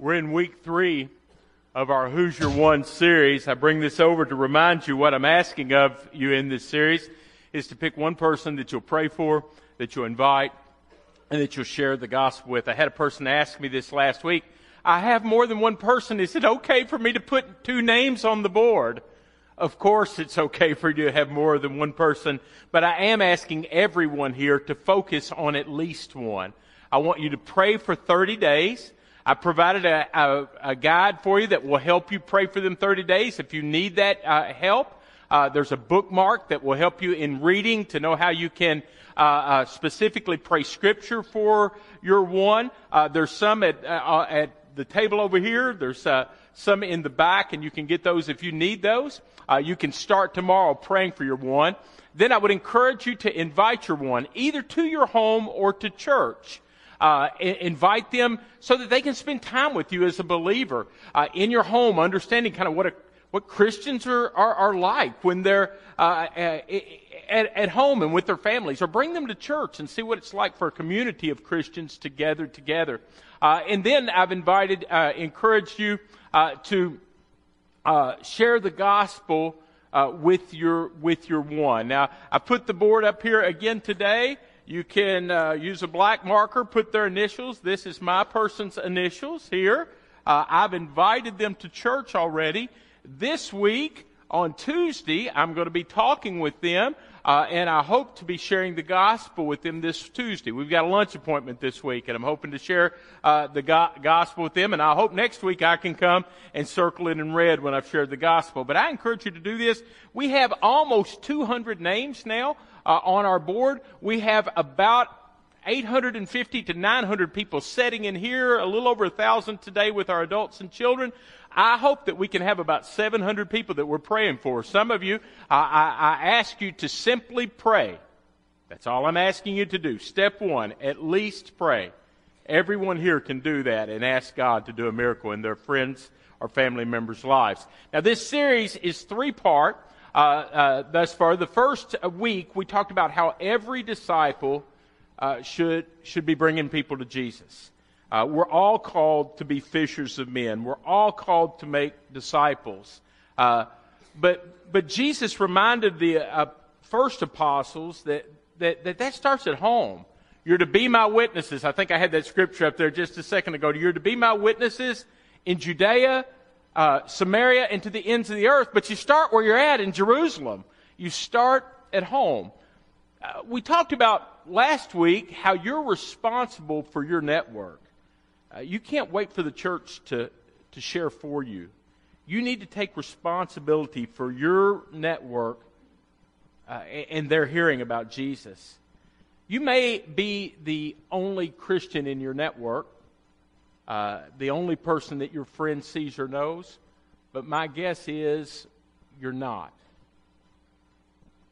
We're in week three of our Who's Your One series. I bring this over to remind you what I'm asking of you in this series is to pick one person that you'll pray for, that you'll invite, and that you'll share the gospel with. I had a person ask me this last week. I have more than one person. Is it okay for me to put two names on the board? Of course it's okay for you to have more than one person, but I am asking everyone here to focus on at least one. I want you to pray for 30 days. I provided a, a, a, guide for you that will help you pray for them 30 days. If you need that uh, help, uh, there's a bookmark that will help you in reading to know how you can uh, uh specifically pray scripture for your one. Uh, there's some at, uh, at the table over here. There's some in the back, and you can get those if you need those. you can start tomorrow praying for your one. Then I would encourage you to invite your one either to your home or to church uh, invite them so that they can spend time with you as a believer uh, in your home, understanding kind of what a, what Christians are, are, are like when they're uh, at, at home and with their families, or bring them to church and see what it's like for a community of Christians to gather together. Uh, and then I've invited, uh, encouraged you uh, to share the gospel. With your with your one. Now I put the board up here again today. You can uh, use a black marker, put their initials. This is my person's initials here. Uh, I've invited them to church already. This week, on Tuesday, I'm going to be talking with them, uh, and I hope to be sharing the gospel with them this Tuesday. We've got a lunch appointment this week, and I'm hoping to share uh, the go- gospel with them. And I hope next week I can come and circle it in red when I've shared the gospel. But I encourage you to do this. We have almost 200 names now uh, on our board. We have about 850 to 900 people sitting in here, a little over a thousand today with our adults and children. I hope that we can have about 700 people that we're praying for. Some of you, I, I, I ask you to simply pray. That's all I'm asking you to do. Step one, at least pray. Everyone here can do that and ask God to do a miracle in their friends or family members' lives. Now, this series is three part uh, uh, thus far. The first week, we talked about how every disciple uh, should, should be bringing people to Jesus. Uh, we're all called to be fishers of men. We're all called to make disciples. Uh, but, but Jesus reminded the uh, first apostles that, that, that that starts at home. You're to be my witnesses. I think I had that scripture up there just a second ago. You're to be my witnesses in Judea, uh, Samaria and to the ends of the earth, but you start where you're at in Jerusalem. You start at home. Uh, we talked about last week how you're responsible for your network. Uh, you can't wait for the church to, to share for you. You need to take responsibility for your network uh, and their hearing about Jesus. You may be the only Christian in your network, uh, the only person that your friend sees or knows, but my guess is you're not.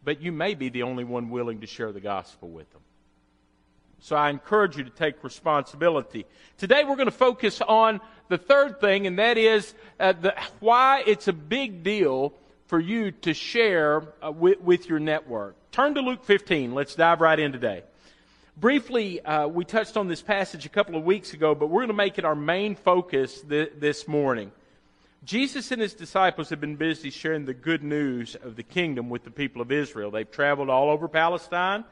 But you may be the only one willing to share the gospel with them. So I encourage you to take responsibility. Today we're going to focus on the third thing, and that is uh, the, why it's a big deal for you to share uh, with, with, your network. Turn to Luke 15. Let's dive right in today. Briefly, uh, we touched on this passage a couple of weeks ago, but we're going to make it our main focus th- this morning. Jesus and his disciples have been busy sharing the good news of the kingdom with the people of Israel. They've traveled all over Palestine,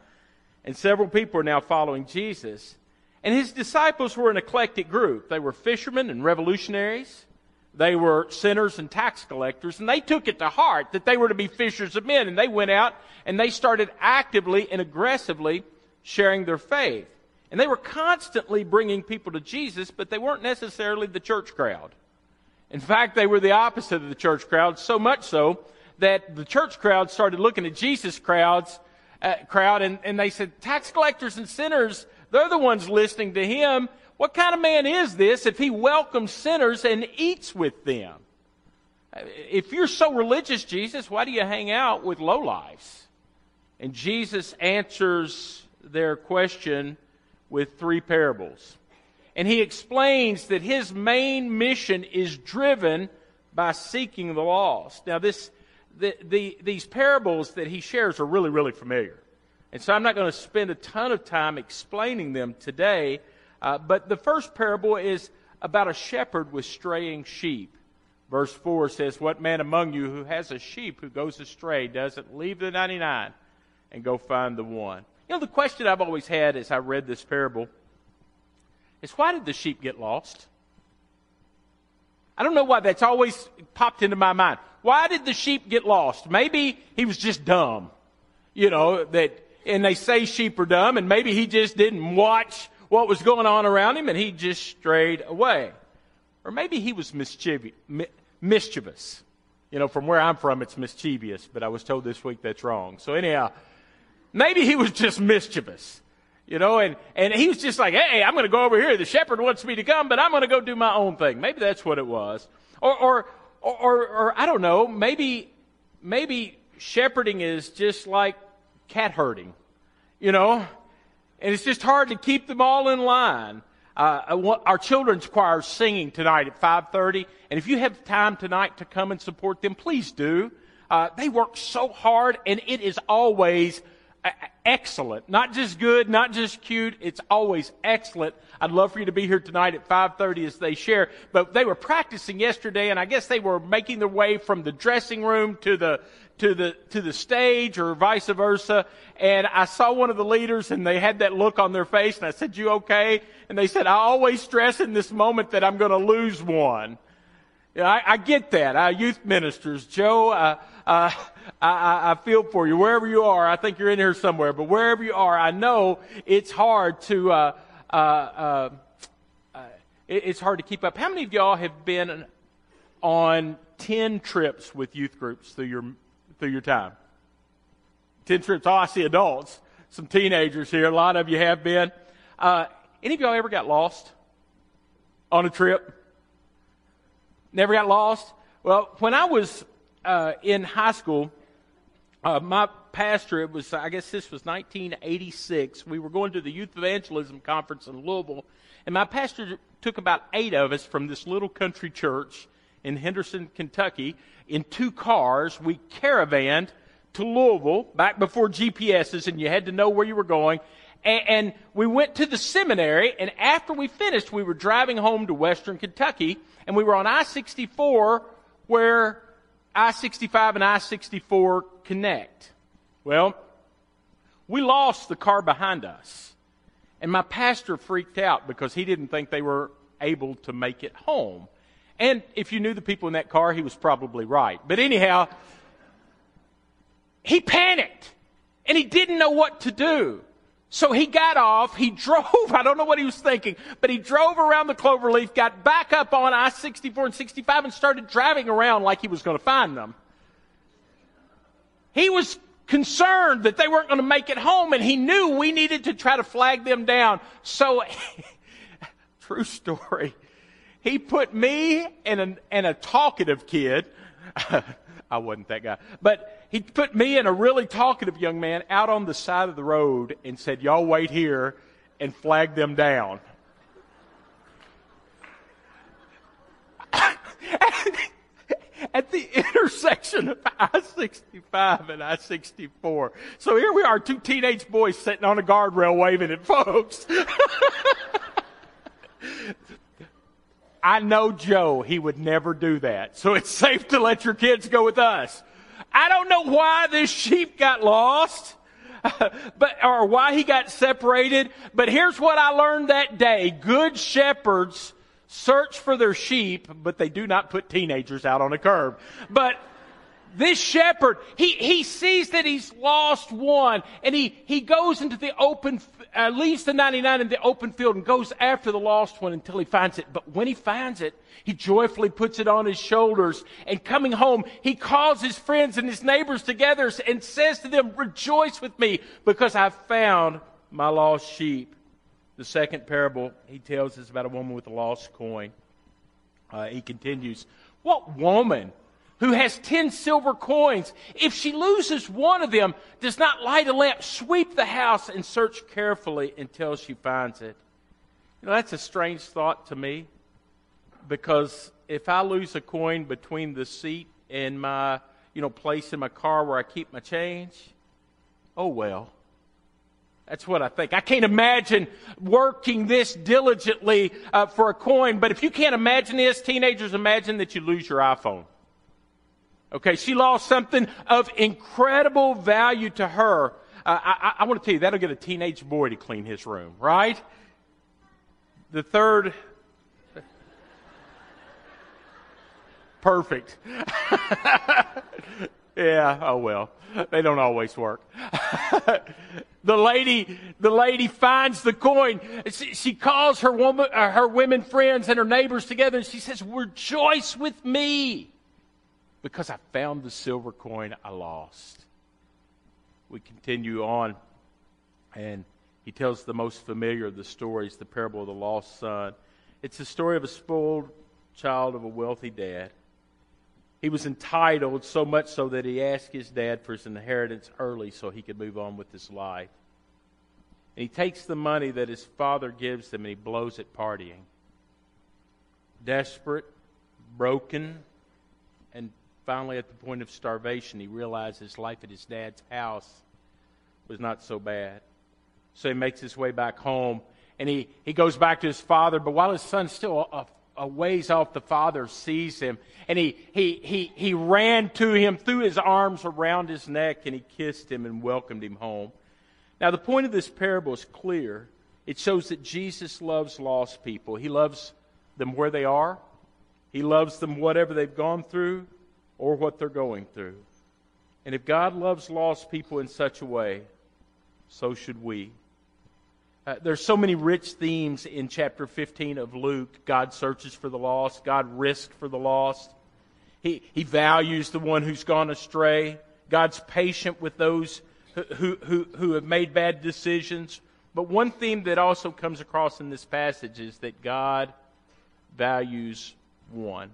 and several people are now following Jesus. And his disciples were an eclectic group. They were fishermen and revolutionaries. They were sinners and tax collectors, and they took it to heart that they were to be fishers of men. And they went out and they started actively and aggressively sharing their faith. And they were constantly bringing people to Jesus, but they weren't necessarily the church crowd. In fact, they were the opposite of the church crowd, so much so that the church crowd started looking at Jesus crowds, uh, crowd and, and they said, tax collectors and sinners, they're the ones listening to him. What kind of man is this if he welcomes sinners and eats with them? If you're so religious, Jesus, why do you hang out with lowlifes? And Jesus answers their question with three parables. And he explains that his main mission is driven by seeking the lost. Now, this, the, the, these parables that he shares are really, really familiar. And so I'm not going to spend a ton of time explaining them today. Uh, but the first parable is about a shepherd with straying sheep. Verse 4 says, What man among you who has a sheep who goes astray doesn't leave the 99 and go find the one? You know, the question I've always had as I read this parable is why did the sheep get lost? I don't know why that's always popped into my mind. Why did the sheep get lost? Maybe he was just dumb. You know, that, and they say sheep are dumb, and maybe he just didn't watch what was going on around him and he just strayed away. Or maybe he was mischievous. You know, from where I'm from, it's mischievous, but I was told this week that's wrong. So anyhow, maybe he was just mischievous. You know, and, and he was just like, hey, I'm going to go over here. The shepherd wants me to come, but I'm going to go do my own thing. Maybe that's what it was. Or, or, or, or, or I don't know, maybe, maybe shepherding is just like cat herding. You know, and it's just hard to keep them all in line. Uh, our children's choir is singing tonight at 5.30, and if you have time tonight to come and support them, please do. Uh, they work so hard, and it is always excellent. Not just good, not just cute, it's always excellent. I'd love for you to be here tonight at 5.30 as they share. But they were practicing yesterday, and I guess they were making their way from the dressing room to the, to the, to the stage or vice versa. And I saw one of the leaders and they had that look on their face and I said, you okay? And they said, I always stress in this moment that I'm going to lose one. Yeah, I, I get that. Our youth ministers, Joe, uh, uh, I, I feel for you wherever you are. I think you're in here somewhere, but wherever you are, I know it's hard to, uh, uh, uh, uh it's hard to keep up. How many of y'all have been on 10 trips with youth groups through your, through your time? 10 trips. Oh, I see adults, some teenagers here. A lot of you have been. Uh, any of y'all ever got lost on a trip? Never got lost? Well, when I was uh, in high school, uh, my pastor, it was, I guess this was 1986. We were going to the Youth Evangelism Conference in Louisville, and my pastor took about eight of us from this little country church in Henderson, Kentucky, in two cars. We caravanned to Louisville back before GPSs, and you had to know where you were going. And, and we went to the seminary, and after we finished, we were driving home to Western Kentucky and we were on I-64 where I-65 and I-64 connect. Well, we lost the car behind us. And my pastor freaked out because he didn't think they were able to make it home. And if you knew the people in that car, he was probably right. But anyhow, he panicked and he didn't know what to do. So he got off, he drove, I don't know what he was thinking, but he drove around the cloverleaf, got back up on I-64 and 65 and started driving around like he was going to find them. He was concerned that they weren't going to make it home and he knew we needed to try to flag them down. So, true story, he put me and a, and a talkative kid, I wasn't that guy, but he put me and a really talkative young man out on the side of the road and said, Y'all wait here and flag them down. at the intersection of I 65 and I 64. So here we are, two teenage boys sitting on a guardrail waving at folks. I know Joe, he would never do that. So it's safe to let your kids go with us. I don't know why this sheep got lost. but or why he got separated, but here's what I learned that day. Good shepherds search for their sheep, but they do not put teenagers out on a curb. But this shepherd, he, he sees that he's lost one and he, he goes into the open, uh, leaves the 99 in the open field and goes after the lost one until he finds it. But when he finds it, he joyfully puts it on his shoulders and coming home, he calls his friends and his neighbors together and says to them, rejoice with me because I've found my lost sheep. The second parable he tells is about a woman with a lost coin. Uh, he continues, what woman who has 10 silver coins, if she loses one of them, does not light a lamp, sweep the house, and search carefully until she finds it. You know, that's a strange thought to me because if I lose a coin between the seat and my, you know, place in my car where I keep my change, oh well. That's what I think. I can't imagine working this diligently uh, for a coin, but if you can't imagine this, teenagers, imagine that you lose your iPhone. Okay, she lost something of incredible value to her. Uh, I, I want to tell you, that'll get a teenage boy to clean his room, right? The third. Perfect. yeah, oh well. They don't always work. the lady, the lady finds the coin. She, she calls her woman, uh, her women friends and her neighbors together and she says, rejoice with me because I found the silver coin I lost. We continue on and he tells the most familiar of the stories, the parable of the lost son. It's the story of a spoiled child of a wealthy dad. He was entitled so much so that he asked his dad for his inheritance early so he could move on with his life. And he takes the money that his father gives him and he blows it partying. Desperate, broken, finally at the point of starvation, he realizes life at his dad's house was not so bad. So he makes his way back home and he, he goes back to his father, but while his son's still a, a ways off, the father sees him and he, he, he, he ran to him, threw his arms around his neck, and he kissed him and welcomed him home. Now, the point of this parable is clear. It shows that Jesus loves lost people. He loves them where they are, He loves them whatever they've gone through or what they're going through. And if God loves lost people in such a way, so should we. Uh, there's so many rich themes in chapter 15 of Luke. God searches for the lost. God risks for the lost. He, he values the one who's gone astray. God's patient with those who, who, who have made bad decisions. But one theme that also comes across in this passage is that God values one.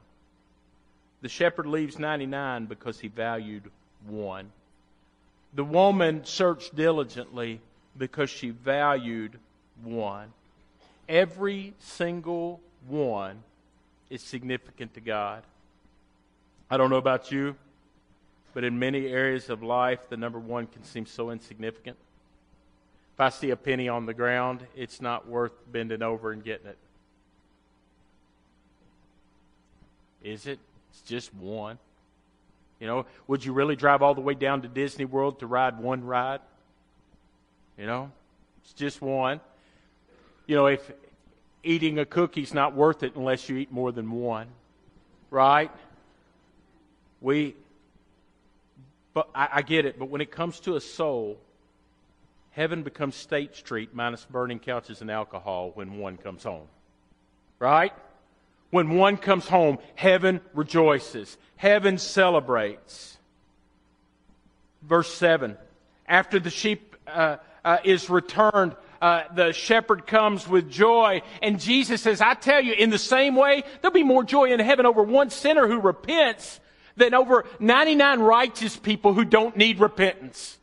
The shepherd leaves 99 because he valued one. The woman searched diligently because she valued one. Every single one is significant to God. I don't know about you, but in many areas of life, the number one can seem so insignificant. If I see a penny on the ground, it's not worth bending over and getting it. Is it? It's just one. You know, would you really drive all the way down to Disney World to ride one ride? You know, it's just one. You know, if eating a cookie's not worth it unless you eat more than one, right? We, but I, I get it. But when it comes to a soul, heaven becomes State Street minus burning couches and alcohol when one comes home, right? When one comes home, heaven rejoices. Heaven celebrates. Verse 7. After the sheep uh, uh, is returned, uh, the shepherd comes with joy. And Jesus says, I tell you, in the same way, there'll be more joy in heaven over one sinner who repents than over 99 righteous people who don't need repentance.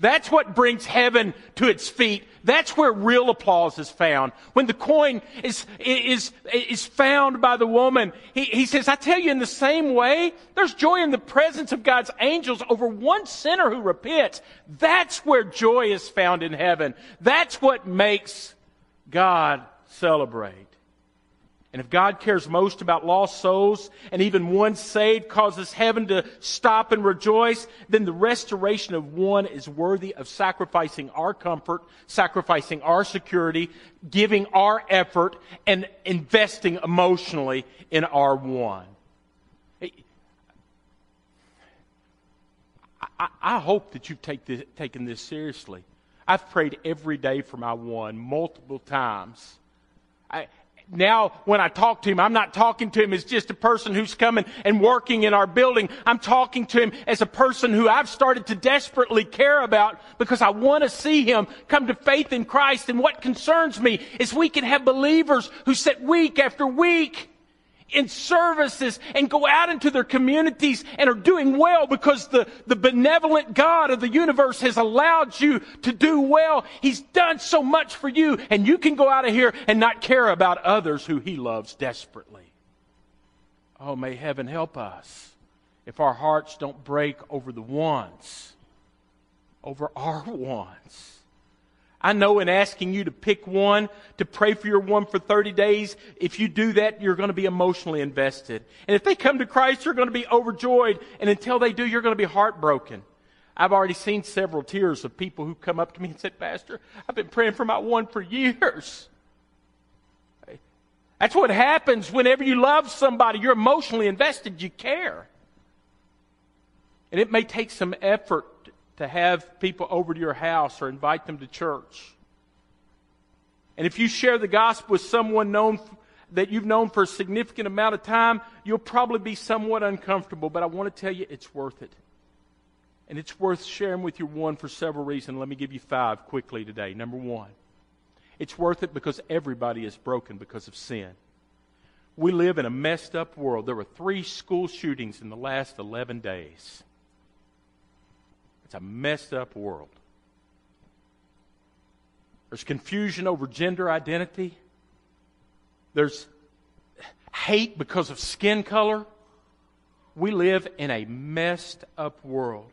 That's what brings heaven to its feet. That's where real applause is found. When the coin is, is, is found by the woman, he, he says, I tell you in the same way, there's joy in the presence of God's angels over one sinner who repents. That's where joy is found in heaven. That's what makes God celebrate. And if God cares most about lost souls and even one saved causes heaven to stop and rejoice, then the restoration of one is worthy of sacrificing our comfort, sacrificing our security, giving our effort, and investing emotionally in our one. I, hope that you've take this, taken this seriously. I've prayed every day for my one multiple times. I, now when I talk to him, I'm not talking to him as just a person who's coming and working in our building. I'm talking to him as a person who I've started to desperately care about because I want to see him come to faith in Christ. And what concerns me is we can have believers who sit week after week in services and go out into their communities and are doing well because the, the benevolent God of the universe has allowed you to do well. He's done so much for you and you can go out of here and not care about others who he loves desperately. Oh, may heaven help us if our hearts don't break over the wants, over our wants. I know in asking you to pick one, to pray for your one for 30 days, if you do that, you're going to be emotionally invested. And if they come to Christ, you're going to be overjoyed. And until they do, you're going to be heartbroken. I've already seen several tears of people who come up to me and said, Pastor, I've been praying for my one for years. That's what happens whenever you love somebody. You're emotionally invested. You care. And it may take some effort to have people over to your house or invite them to church. And if you share the gospel with someone known that you've known for a significant amount of time, you'll probably be somewhat uncomfortable, but I want to tell you it's worth it. And it's worth sharing with your one for several reasons. Let me give you five quickly today. Number one, it's worth it because everybody is broken because of sin. We live in a messed up world. There were three school shootings in the last 11 days. It's a messed up world. There's confusion over gender identity. There's hate because of skin color. We live in a messed up world.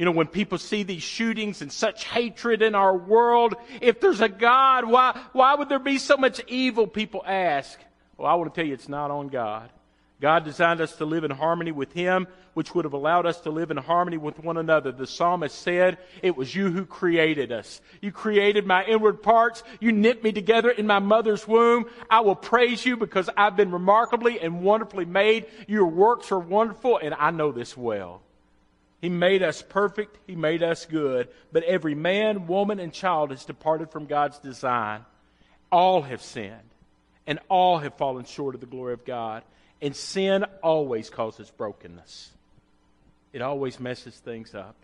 You know, when people see these shootings and such hatred in our world, if there's a God, why, why would there be so much evil? People ask. Well, I want to tell you it's not on God. God designed us to live in harmony with Him, which would have allowed us to live in harmony with one another. The psalmist said, It was you who created us. You created my inward parts. You knit me together in my mother's womb. I will praise you because I've been remarkably and wonderfully made. Your works are wonderful, and I know this well. He made us perfect. He made us good. But every man, woman, and child has departed from God's design. All have sinned, and all have fallen short of the glory of God. And sin always causes brokenness, it always messes things up.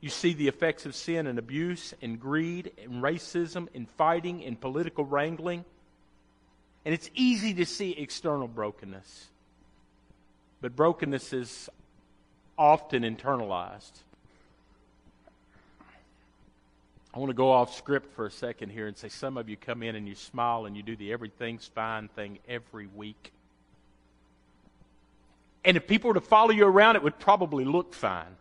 You see the effects of sin and abuse, and greed, and racism, and fighting, and political wrangling. And it's easy to see external brokenness. But brokenness is often internalized. I want to go off script for a second here and say some of you come in and you smile and you do the everything's fine thing every week. And if people were to follow you around, it would probably look fine.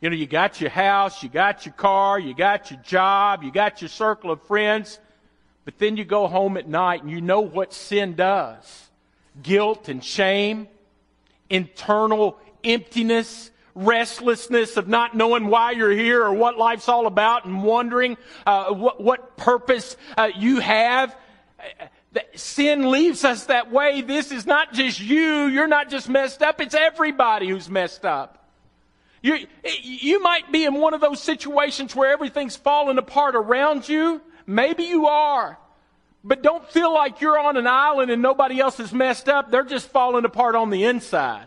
You know, you got your house, you got your car, you got your job, you got your circle of friends, but then you go home at night and you know what sin does guilt and shame, internal emptiness, restlessness of not knowing why you're here or what life's all about and wondering uh, what, what purpose uh, you have sin leaves us that way. This is not just you. You're not just messed up. It's everybody who's messed up. You, you might be in one of those situations where everything's falling apart around you. Maybe you are. But don't feel like you're on an island and nobody else is messed up. They're just falling apart on the inside.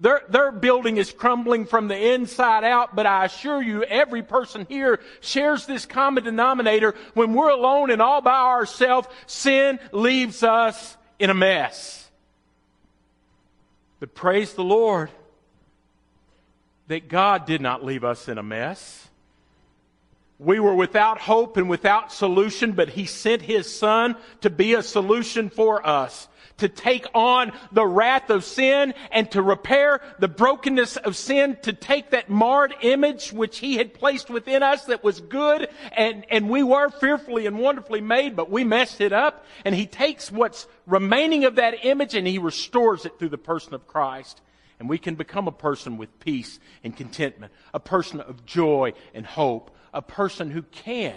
Their, their building is crumbling from the inside out, but I assure you, every person here shares this common denominator. When we're alone and all by ourselves, sin leaves us in a mess. But praise the Lord that God did not leave us in a mess. We were without hope and without solution, but He sent His Son to be a solution for us to take on the wrath of sin and to repair the brokenness of sin, to take that marred image which he had placed within us that was good and, and we were fearfully and wonderfully made, but we messed it up. And he takes what's remaining of that image and he restores it through the person of Christ. And we can become a person with peace and contentment, a person of joy and hope, a person who can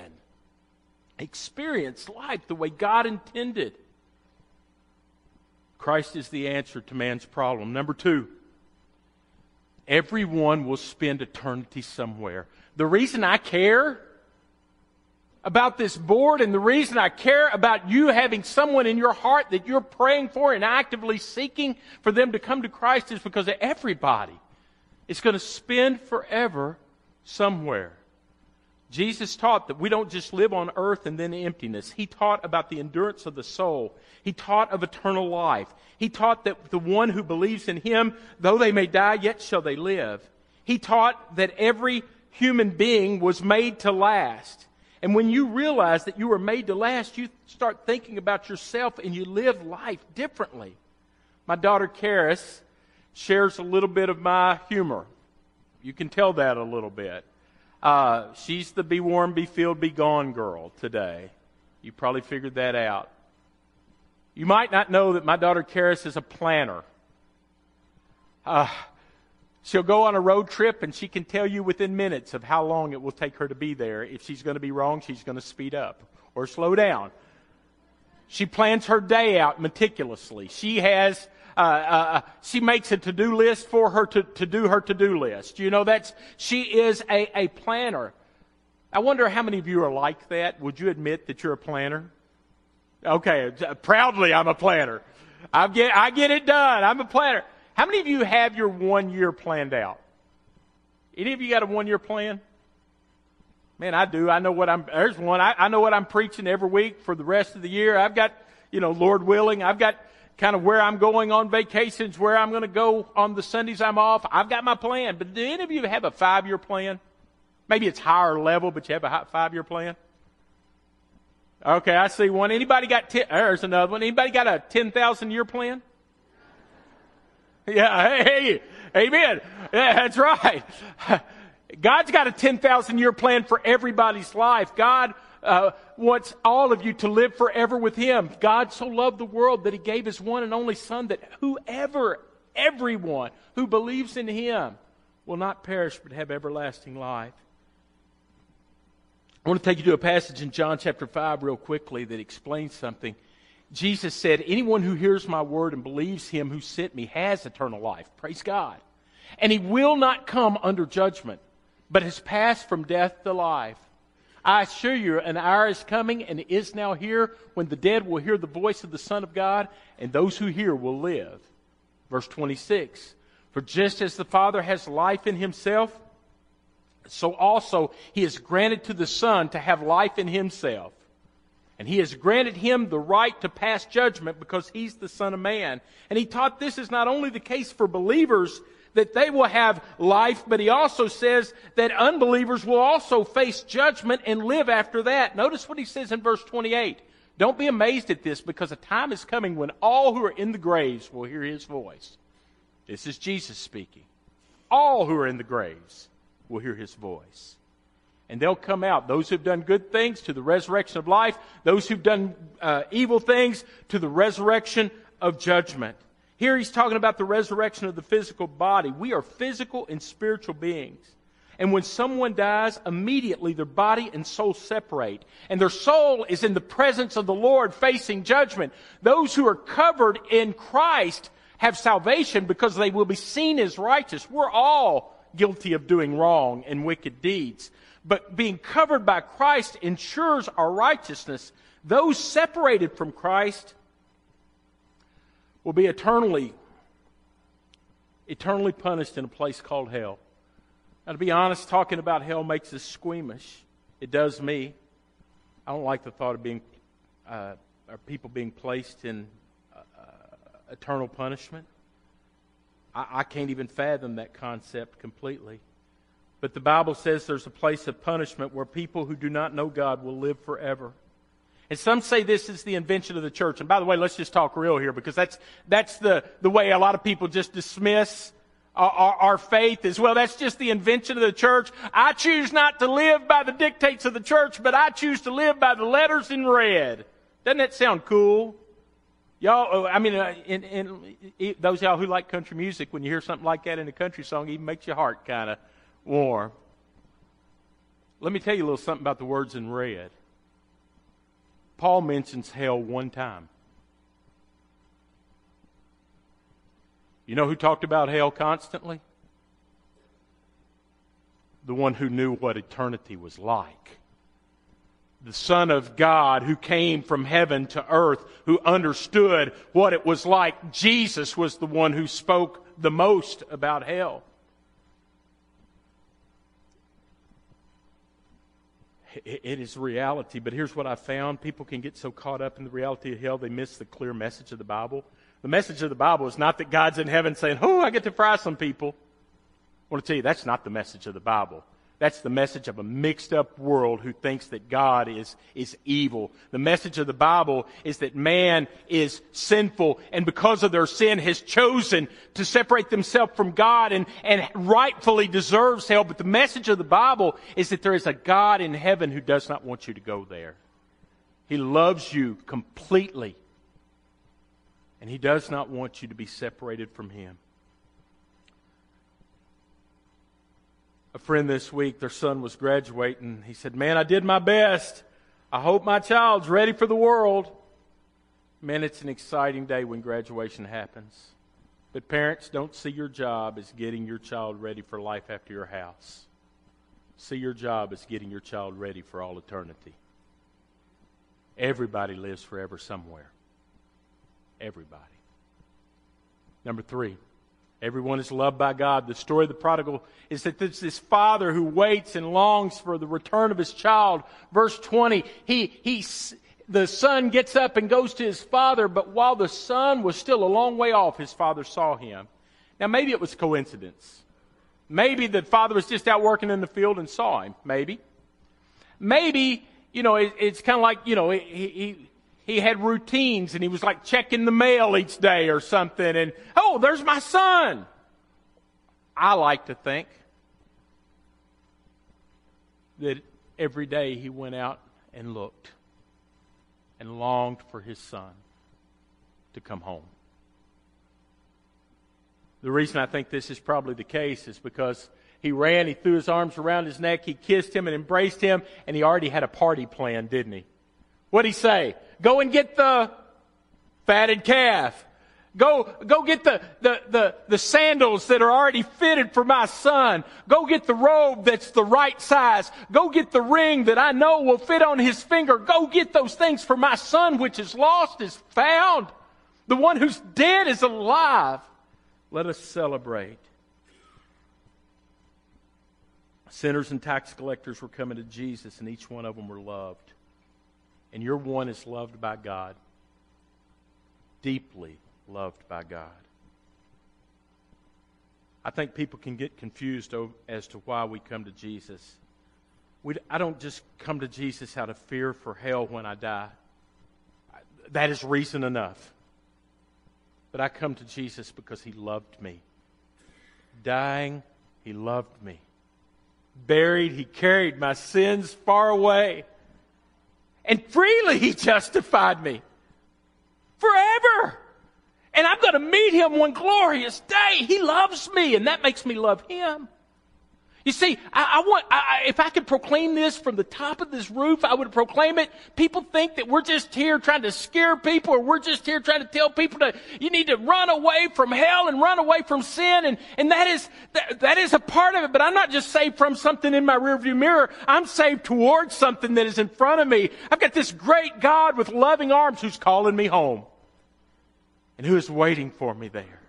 experience life the way God intended. Christ is the answer to man's problem. Number two, everyone will spend eternity somewhere. The reason I care about this board and the reason I care about you having someone in your heart that you're praying for and actively seeking for them to come to Christ is because everybody is going to spend forever somewhere. Jesus taught that we don't just live on earth and then emptiness. He taught about the endurance of the soul. He taught of eternal life. He taught that the one who believes in him, though they may die, yet shall they live. He taught that every human being was made to last. And when you realize that you were made to last, you start thinking about yourself and you live life differently. My daughter Karis shares a little bit of my humor. You can tell that a little bit. Uh, she's the be warm, be filled, be gone girl today. You probably figured that out. You might not know that my daughter Karis is a planner. Uh, she'll go on a road trip and she can tell you within minutes of how long it will take her to be there. If she's going to be wrong, she's going to speed up or slow down. She plans her day out meticulously. She has, uh, uh, she makes a to-do list for her to, to do her to-do list. You know, that's, she is a, a planner. I wonder how many of you are like that. Would you admit that you're a planner? Okay, proudly I'm a planner. I get, I get it done. I'm a planner. How many of you have your one year planned out? Any of you got a one year plan? Man, I do. I know what I'm, there's one. I, I know what I'm preaching every week for the rest of the year. I've got, you know, Lord willing, I've got kind of where I'm going on vacations, where I'm going to go on the Sundays I'm off. I've got my plan. But do any of you have a five year plan? Maybe it's higher level, but you have a five year plan? Okay, I see one. Anybody got ten, there's another one. Anybody got a 10,000 year plan? Yeah, hey, amen. Yeah, that's right. God's got a 10,000 year plan for everybody's life. God uh, wants all of you to live forever with Him. God so loved the world that He gave His one and only Son that whoever, everyone who believes in Him will not perish but have everlasting life. I want to take you to a passage in John chapter 5 real quickly that explains something. Jesus said, Anyone who hears my word and believes him who sent me has eternal life. Praise God. And he will not come under judgment, but has passed from death to life. I assure you, an hour is coming and is now here when the dead will hear the voice of the Son of God, and those who hear will live. Verse 26 For just as the Father has life in himself, so also he has granted to the Son to have life in himself. And he has granted him the right to pass judgment because he's the Son of Man. And he taught this is not only the case for believers that they will have life, but he also says that unbelievers will also face judgment and live after that. Notice what he says in verse 28. Don't be amazed at this because a time is coming when all who are in the graves will hear his voice. This is Jesus speaking. All who are in the graves will hear his voice and they'll come out. Those who've done good things to the resurrection of life, those who've done uh, evil things to the resurrection of judgment. Here he's talking about the resurrection of the physical body. We are physical and spiritual beings. And when someone dies, immediately their body and soul separate. And their soul is in the presence of the Lord facing judgment. Those who are covered in Christ have salvation because they will be seen as righteous. We're all guilty of doing wrong and wicked deeds but being covered by Christ ensures our righteousness. Those separated from Christ will be eternally, eternally punished in a place called hell. Now, to be honest, talking about hell makes us squeamish. It does me. I don't like the thought of being, uh, or people being placed in uh, eternal punishment. I, I can't even fathom that concept completely. But the Bible says there's a place of punishment where people who do not know God will live forever. And some say this is the invention of the church. And by the way, let's just talk real here because that's, that's the, the way a lot of people just dismiss our, our, our, faith as well. That's just the invention of the church. I choose not to live by the dictates of the church, but I choose to live by the letters in red. Doesn't that sound cool? Y'all, oh, I mean, uh, in, in, those y'all who like country music, when you hear something like that in a country song, it even makes your heart kind of warm. Let me tell you a little something about the words in red. Paul mentions hell one time. You know who talked about hell constantly? The one who knew what eternity was like. The Son of God who came from heaven to earth, who understood what it was like. Jesus was the one who spoke the most about hell. It is reality. But here's what I found people can get so caught up in the reality of hell, they miss the clear message of the Bible. The message of the Bible is not that God's in heaven saying, Oh, I get to fry some people. I want to tell you, that's not the message of the Bible. That's the message of a mixed up world who thinks that God is, is evil. The message of the Bible is that man is sinful and because of their sin has chosen to separate themselves from God and, and rightfully deserves hell. But the message of the Bible is that there is a God in heaven who does not want you to go there. He loves you completely. And he does not want you to be separated from him. A friend this week, their son was graduating. He said, Man, I did my best. I hope my child's ready for the world. Man, it's an exciting day when graduation happens. But parents, don't see your job as getting your child ready for life after your house. See your job as getting your child ready for all eternity. Everybody lives forever somewhere. Everybody. Number three, Everyone is loved by God. The story of the prodigal is that there's this father who waits and longs for the return of his child. Verse 20, he, he, the son gets up and goes to his father, but while the son was still a long way off, his father saw him. Now maybe it was coincidence. Maybe the father was just out working in the field and saw him. Maybe. Maybe, you know, it, it's kind of like, you know, he, he, he had routines and he was like checking the mail each day or something and, oh, there's my son. I like to think that every day he went out and looked and longed for his son to come home. The reason I think this is probably the case is because he ran, he threw his arms around his neck, he kissed him and embraced him, and he already had a party planned, didn't he? What'd he say? Go and get the fatted calf. Go, go get the, the, the, the, sandals that are already fitted for my son. Go get the robe that's the right size. Go get the ring that I know will fit on his finger. Go get those things for my son, which is lost is found. The one who's dead is alive. Let us celebrate. Sinners and tax collectors were coming to Jesus, and each one of them were loved and your one is loved by God, deeply loved by God. I think people can get confused as to why we come to Jesus. We, I don't just come to Jesus out of fear for hell when I die. That is reason enough. But I come to Jesus because He loved me. Dying, He loved me. Buried, He carried my sins far away and freely he justified me forever. And I'm going to meet him one glorious day. He loves me, and that makes me love him. You see, I, I want, I, if I could proclaim this from the top of this roof, I would proclaim it. People think that we're just here trying to scare people or we're just here trying to tell people that you need to run away from hell and run away from sin. And, and that is, that, that is a part of it. But I'm not just saved from something in my rearview mirror. I'm saved towards something that is in front of me. I've got this great God with loving arms who's calling me home and who is waiting for me there.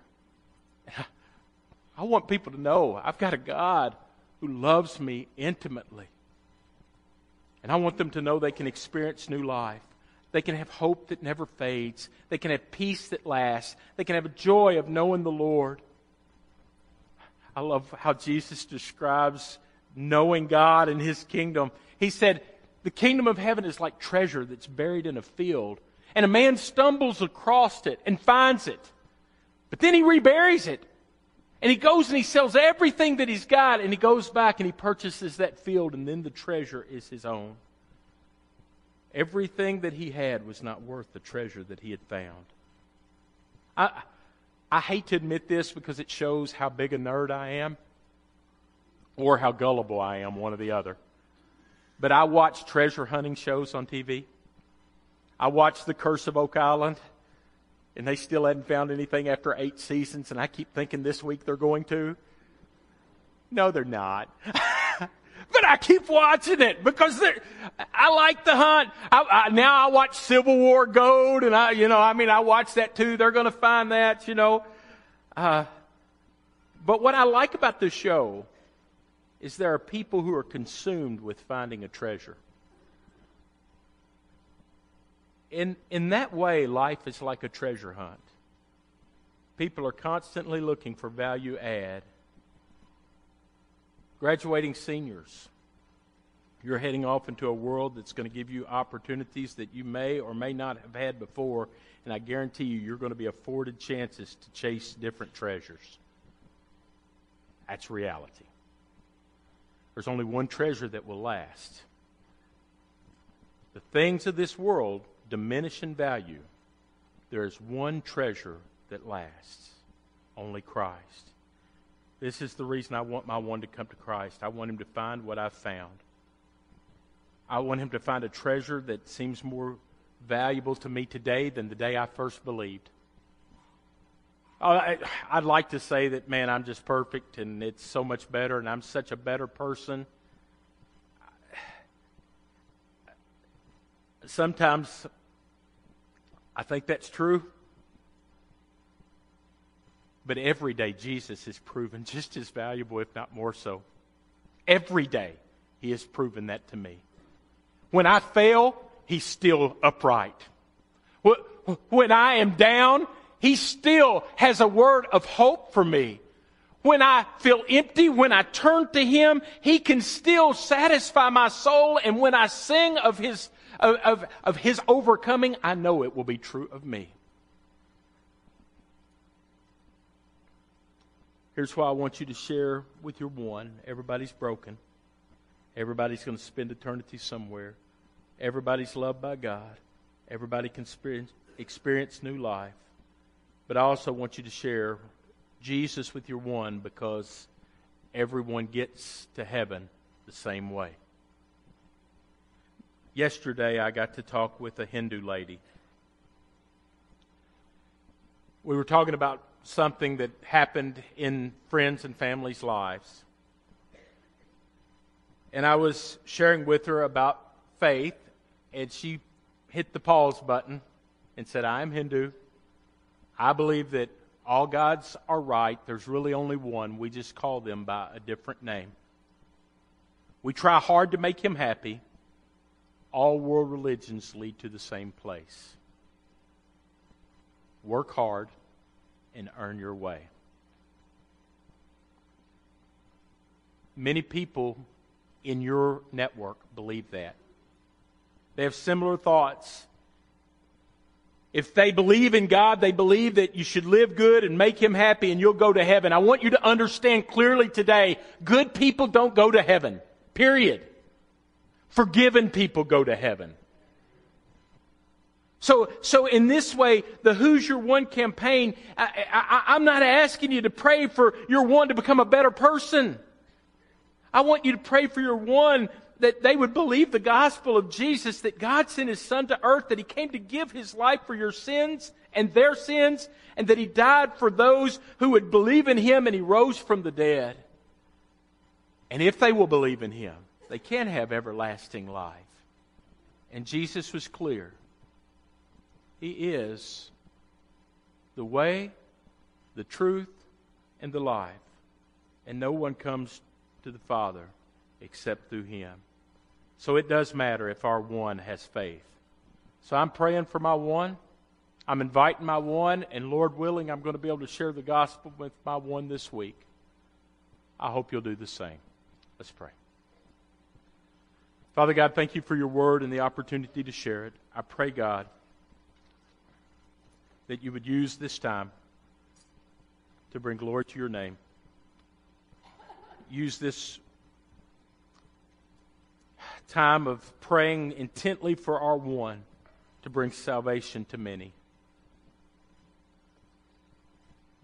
I want people to know I've got a God who loves me intimately. And I want them to know they can experience new life. They can have hope that never fades. They can have peace that lasts. They can have a joy of knowing the Lord. I love how Jesus describes knowing God and His kingdom. He said, The kingdom of heaven is like treasure that's buried in a field, and a man stumbles across it and finds it. But then he reburies it and he goes and he sells everything that he's got and he goes back and he purchases that field and then the treasure is his own. Everything that he had was not worth the treasure that he had found. I, I hate to admit this because it shows how big a nerd I am or how gullible I am, one or the other. But I watch treasure hunting shows on TV. I watch The Curse of Oak Island and they still hadn't found anything after eight seasons, and I keep thinking this week they're going to. No, they're not. but I keep watching it because I like the hunt. I, I, now I watch Civil War Gold, and I, you know, I mean, I watch that too. They're going to find that, you know. Uh, but what I like about this show is there are people who are consumed with finding a treasure in, in that way, life is like a treasure hunt. People are constantly looking for value add. Graduating seniors, you're heading off into a world that's going to give you opportunities that you may or may not have had before, and I guarantee you, you're going to be afforded chances to chase different treasures. That's reality. There's only one treasure that will last. The things of this world diminish in value. There is one treasure that lasts only Christ. This is the reason I want my one to come to Christ. I want him to find what I've found. I want him to find a treasure that seems more valuable to me today than the day I first believed. Oh, I, would like to say that, man, I'm just perfect and it's so much better and I'm such a better person. Sometimes I think that's true. But every day, Jesus is proven just as valuable, if not more so. Every day, He has proven that to me. When I fail, He's still upright. When I am down, He still has a word of hope for me. When I feel empty, when I turn to Him, He can still satisfy my soul. And when I sing of His, of, of, of His overcoming, I know it will be true of me. Here's why I want you to share with your one. Everybody's broken. Everybody's going to spend eternity somewhere. Everybody's loved by God. Everybody can experience, experience new life. But I also want you to share Jesus with your one because everyone gets to heaven the same way. Yesterday, I got to talk with a Hindu lady. We were talking about something that happened in friends and families' lives. And I was sharing with her about faith and she hit the pause button and said, I am Hindu. I believe that all gods are right. There's really only one. We just call them by a different name. We try hard to make him happy. All world religions lead to the same place. Work hard and earn your way. Many people in your network believe that. They have similar thoughts. If they believe in God, they believe that you should live good and make Him happy and you'll go to heaven. I want you to understand clearly today, good people don't go to heaven. Period. Forgiven people go to heaven. So, so in this way, the Who's Your One campaign, I, I, I'm not asking you to pray for your one to become a better person. I want you to pray for your one that they would believe the gospel of Jesus, that God sent his son to earth, that he came to give his life for your sins and their sins, and that he died for those who would believe in him and he rose from the dead. And if they will believe in him, they can have everlasting life. And Jesus was clear. He is the way, the truth, and the life. And no one comes to the Father except through him. So it does matter if our one has faith. So I'm praying for my one. I'm inviting my one, and Lord willing, I'm going to be able to share the gospel with my one this week. I hope you'll do the same. Let's pray. Father God, thank you for your word and the opportunity to share it. I pray, God, that you would use this time to bring glory to your name. Use this time of praying intently for our one to bring salvation to many.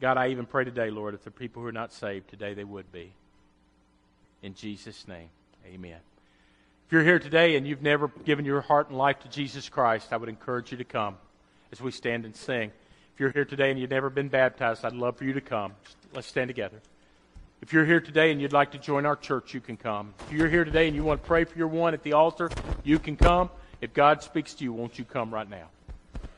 God, I even pray today, Lord, if the people who are not saved today, they would be. In Jesus' name, amen. If you're here today and you've never given your heart and life to Jesus Christ, I would encourage you to come as we stand and sing. If you're here today and you've never been baptized, I'd love for you to come. Let's stand together. If you're here today and you'd like to join our church, you can come. If you're here today and you want to pray for your one at the altar, you can come. If God speaks to you, won't you come right now?